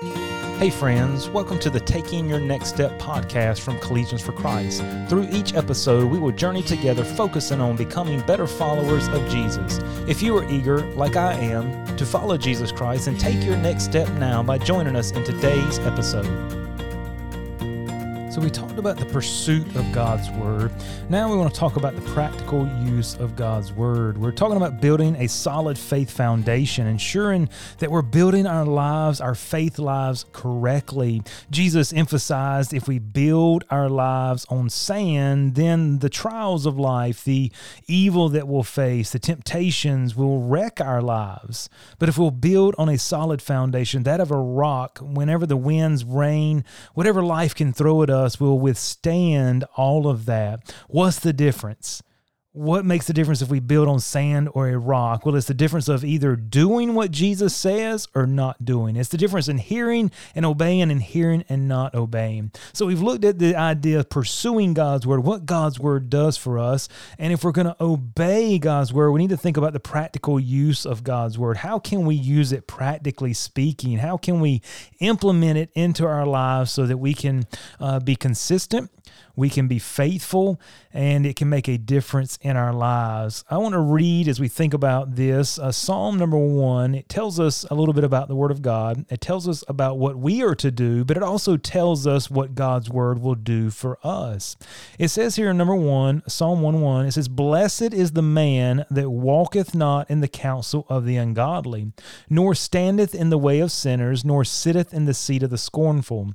Hey, friends, welcome to the Taking Your Next Step podcast from Collegians for Christ. Through each episode, we will journey together focusing on becoming better followers of Jesus. If you are eager, like I am, to follow Jesus Christ and take your next step now by joining us in today's episode. So, we talked about the pursuit of God's Word. Now, we want to talk about the practical use of God's Word. We're talking about building a solid faith foundation, ensuring that we're building our lives, our faith lives, correctly. Jesus emphasized if we build our lives on sand, then the trials of life, the evil that we'll face, the temptations will wreck our lives. But if we'll build on a solid foundation, that of a rock, whenever the winds, rain, whatever life can throw at us, us will withstand all of that. What's the difference? What makes the difference if we build on sand or a rock? Well, it's the difference of either doing what Jesus says or not doing. It's the difference in hearing and obeying and hearing and not obeying. So we've looked at the idea of pursuing God's word, what God's word does for us. And if we're going to obey God's word, we need to think about the practical use of God's word. How can we use it practically speaking? How can we implement it into our lives so that we can uh, be consistent we can be faithful, and it can make a difference in our lives. I want to read as we think about this uh, Psalm number one. It tells us a little bit about the Word of God, it tells us about what we are to do, but it also tells us what God's Word will do for us. It says here in number one, Psalm 1 1, it says, Blessed is the man that walketh not in the counsel of the ungodly, nor standeth in the way of sinners, nor sitteth in the seat of the scornful.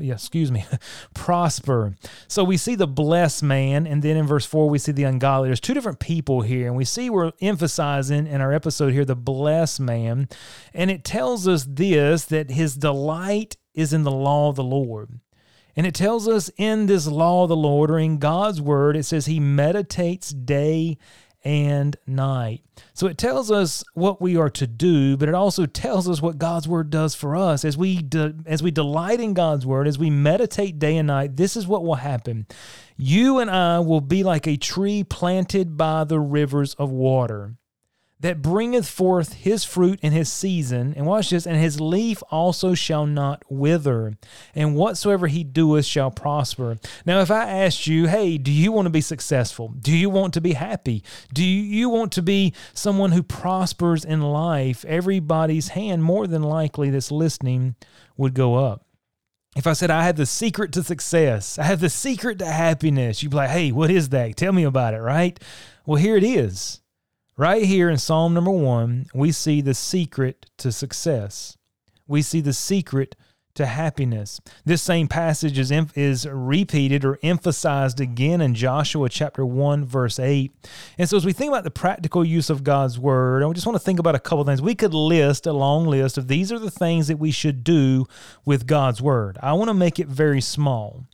excuse me, prosper. So we see the blessed man, and then in verse 4, we see the ungodly. There's two different people here, and we see we're emphasizing in our episode here the blessed man. And it tells us this that his delight is in the law of the Lord. And it tells us in this law of the Lord, or in God's word, it says he meditates day and night. So it tells us what we are to do, but it also tells us what God's word does for us. As we de- as we delight in God's word, as we meditate day and night, this is what will happen. You and I will be like a tree planted by the rivers of water that bringeth forth his fruit in his season. And watch this, and his leaf also shall not wither, and whatsoever he doeth shall prosper. Now, if I asked you, hey, do you want to be successful? Do you want to be happy? Do you want to be someone who prospers in life? Everybody's hand, more than likely, that's listening, would go up. If I said I had the secret to success, I have the secret to happiness, you'd be like, hey, what is that? Tell me about it, right? Well, here it is. Right here in Psalm number one, we see the secret to success. We see the secret to happiness. This same passage is, is repeated or emphasized again in Joshua chapter 1, verse 8. And so, as we think about the practical use of God's word, I just want to think about a couple things. We could list a long list of these are the things that we should do with God's word. I want to make it very small.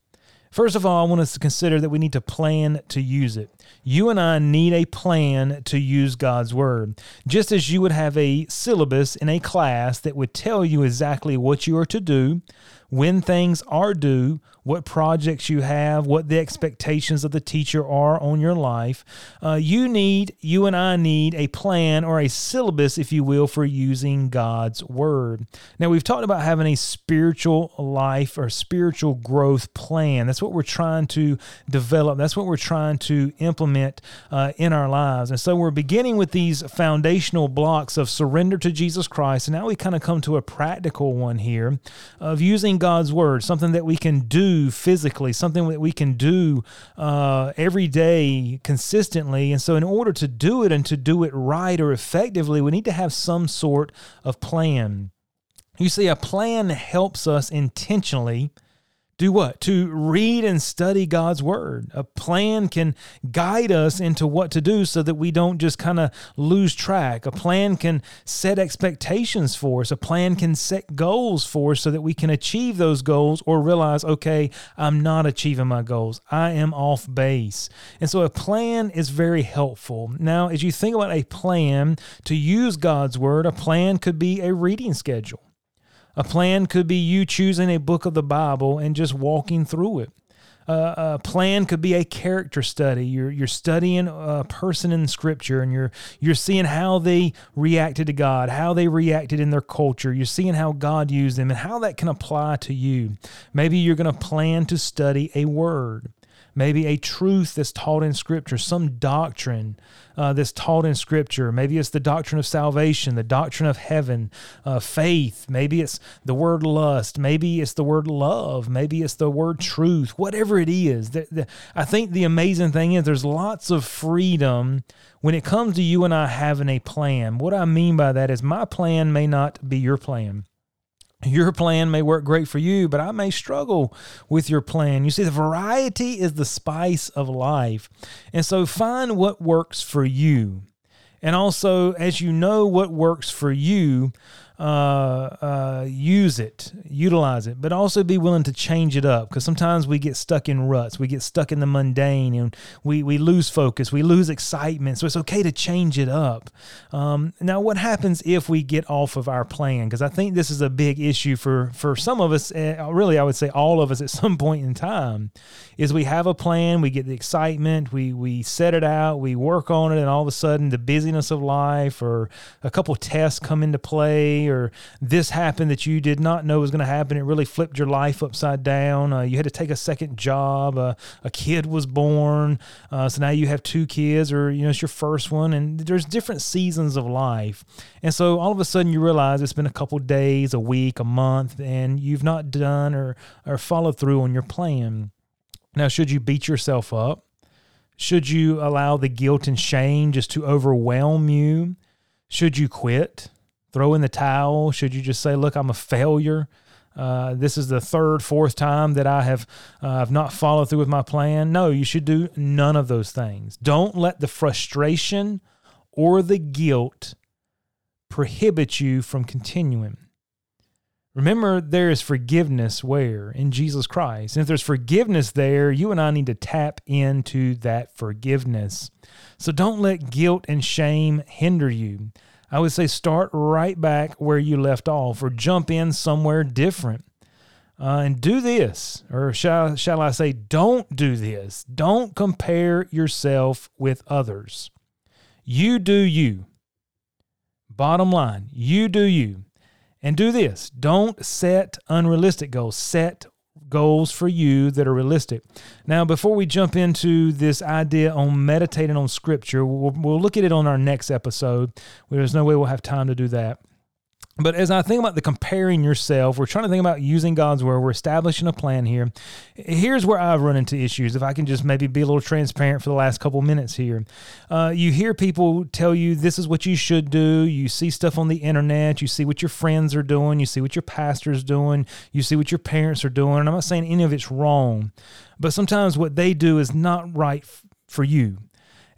First of all, I want us to consider that we need to plan to use it. You and I need a plan to use God's Word. Just as you would have a syllabus in a class that would tell you exactly what you are to do, when things are due, what projects you have, what the expectations of the teacher are on your life. Uh, you need, you and I need a plan or a syllabus, if you will, for using God's Word. Now, we've talked about having a spiritual life or spiritual growth plan. That's what we're trying to develop, that's what we're trying to implement uh, in our lives. And so we're beginning with these foundational blocks of surrender to Jesus Christ. And now we kind of come to a practical one here of using God's Word, something that we can do physically, something that we can do uh, every day consistently. And so, in order to do it and to do it right or effectively, we need to have some sort of plan. You see, a plan helps us intentionally do what? To read and study God's word. A plan can guide us into what to do so that we don't just kind of lose track. A plan can set expectations for us. A plan can set goals for us so that we can achieve those goals or realize, okay, I'm not achieving my goals. I am off base. And so a plan is very helpful. Now, as you think about a plan to use God's word, a plan could be a reading schedule. A plan could be you choosing a book of the Bible and just walking through it. Uh, a plan could be a character study. You're you're studying a person in Scripture, and you're you're seeing how they reacted to God, how they reacted in their culture. You're seeing how God used them, and how that can apply to you. Maybe you're going to plan to study a word maybe a truth that's taught in Scripture, some doctrine uh, that's taught in Scripture. Maybe it's the doctrine of salvation, the doctrine of heaven, uh, faith. Maybe it's the word lust. Maybe it's the word love. Maybe it's the word truth. Whatever it is, the, the, I think the amazing thing is there's lots of freedom when it comes to you and I having a plan. What I mean by that is my plan may not be your plan. Your plan may work great for you, but I may struggle with your plan. You see, the variety is the spice of life. And so find what works for you. And also, as you know what works for you, uh, uh, use it, utilize it, but also be willing to change it up because sometimes we get stuck in ruts, we get stuck in the mundane, and we we lose focus, we lose excitement. So it's okay to change it up. Um, now, what happens if we get off of our plan? Because I think this is a big issue for for some of us. Uh, really, I would say all of us at some point in time. Is we have a plan, we get the excitement, we we set it out, we work on it, and all of a sudden the busyness of life or a couple tests come into play or this happened that you did not know was going to happen. It really flipped your life upside down. Uh, you had to take a second job. Uh, a kid was born. Uh, so now you have two kids, or, you know, it's your first one. And there's different seasons of life. And so all of a sudden you realize it's been a couple days, a week, a month, and you've not done or, or followed through on your plan. Now, should you beat yourself up? Should you allow the guilt and shame just to overwhelm you? Should you quit? Throw in the towel? Should you just say, look, I'm a failure? Uh, this is the third, fourth time that I have uh, have not followed through with my plan. No, you should do none of those things. Don't let the frustration or the guilt prohibit you from continuing. Remember, there is forgiveness where? In Jesus Christ. And if there's forgiveness there, you and I need to tap into that forgiveness. So don't let guilt and shame hinder you. I would say start right back where you left off or jump in somewhere different. Uh, and do this, or shall, shall I say, don't do this. Don't compare yourself with others. You do you. Bottom line, you do you. And do this don't set unrealistic goals, set goals for you that are realistic. Now, before we jump into this idea on meditating on scripture, we'll, we'll look at it on our next episode. There's no way we'll have time to do that. But as I think about the comparing yourself, we're trying to think about using God's word. We're establishing a plan here. Here's where I've run into issues. If I can just maybe be a little transparent for the last couple minutes here, uh, you hear people tell you this is what you should do. You see stuff on the internet. You see what your friends are doing. You see what your pastor's doing. You see what your parents are doing. And I'm not saying any of it's wrong, but sometimes what they do is not right f- for you.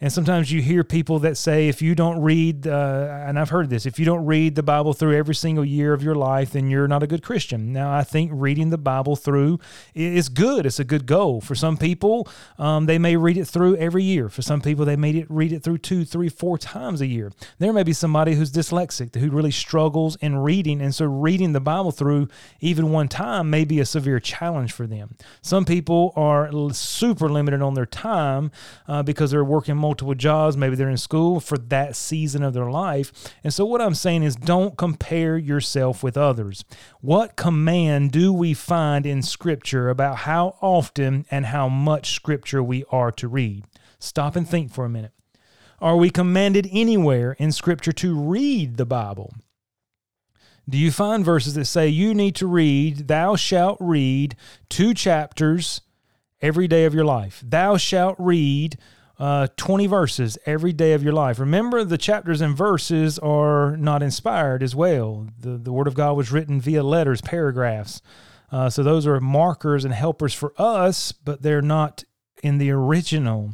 And sometimes you hear people that say, if you don't read, uh, and I've heard this, if you don't read the Bible through every single year of your life, then you're not a good Christian. Now, I think reading the Bible through is good. It's a good goal. For some people, um, they may read it through every year. For some people, they may read it through two, three, four times a year. There may be somebody who's dyslexic, who really struggles in reading. And so reading the Bible through even one time may be a severe challenge for them. Some people are super limited on their time uh, because they're working multiple jobs, maybe they're in school for that season of their life. And so, what I'm saying is, don't compare yourself with others. What command do we find in Scripture about how often and how much Scripture we are to read? Stop and think for a minute. Are we commanded anywhere in Scripture to read the Bible? Do you find verses that say you need to read, thou shalt read two chapters every day of your life? Thou shalt read uh, 20 verses every day of your life. Remember, the chapters and verses are not inspired as well. The, the Word of God was written via letters, paragraphs. Uh, so those are markers and helpers for us, but they're not in the original.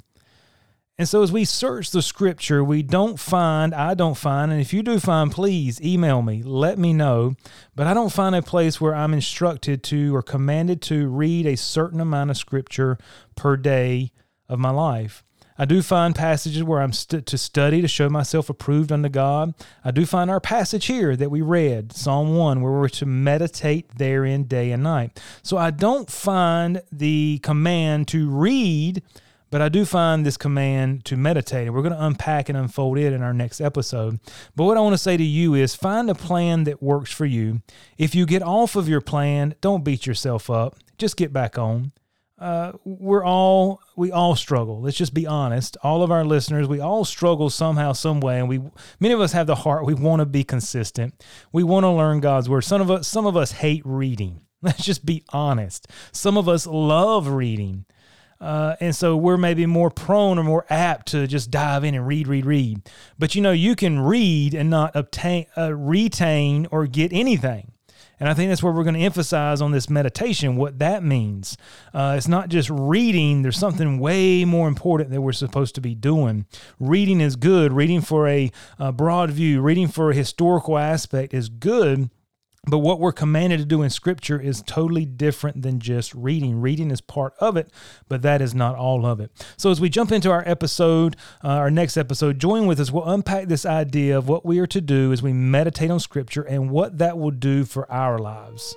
And so as we search the scripture, we don't find, I don't find, and if you do find, please email me, let me know. But I don't find a place where I'm instructed to or commanded to read a certain amount of scripture per day of my life. I do find passages where I'm st- to study to show myself approved unto God. I do find our passage here that we read, Psalm 1, where we're to meditate therein day and night. So I don't find the command to read, but I do find this command to meditate. And we're going to unpack and unfold it in our next episode. But what I want to say to you is find a plan that works for you. If you get off of your plan, don't beat yourself up, just get back on uh, we're all we all struggle. Let's just be honest. All of our listeners, we all struggle somehow, some way, and we many of us have the heart. We want to be consistent. We want to learn God's word. Some of us, some of us hate reading. Let's just be honest. Some of us love reading. Uh, and so we're maybe more prone or more apt to just dive in and read, read, read. But you know, you can read and not obtain, uh, retain, or get anything. And I think that's where we're going to emphasize on this meditation what that means. Uh, it's not just reading, there's something way more important that we're supposed to be doing. Reading is good, reading for a, a broad view, reading for a historical aspect is good. But what we're commanded to do in Scripture is totally different than just reading. Reading is part of it, but that is not all of it. So, as we jump into our episode, uh, our next episode, join with us. We'll unpack this idea of what we are to do as we meditate on Scripture and what that will do for our lives.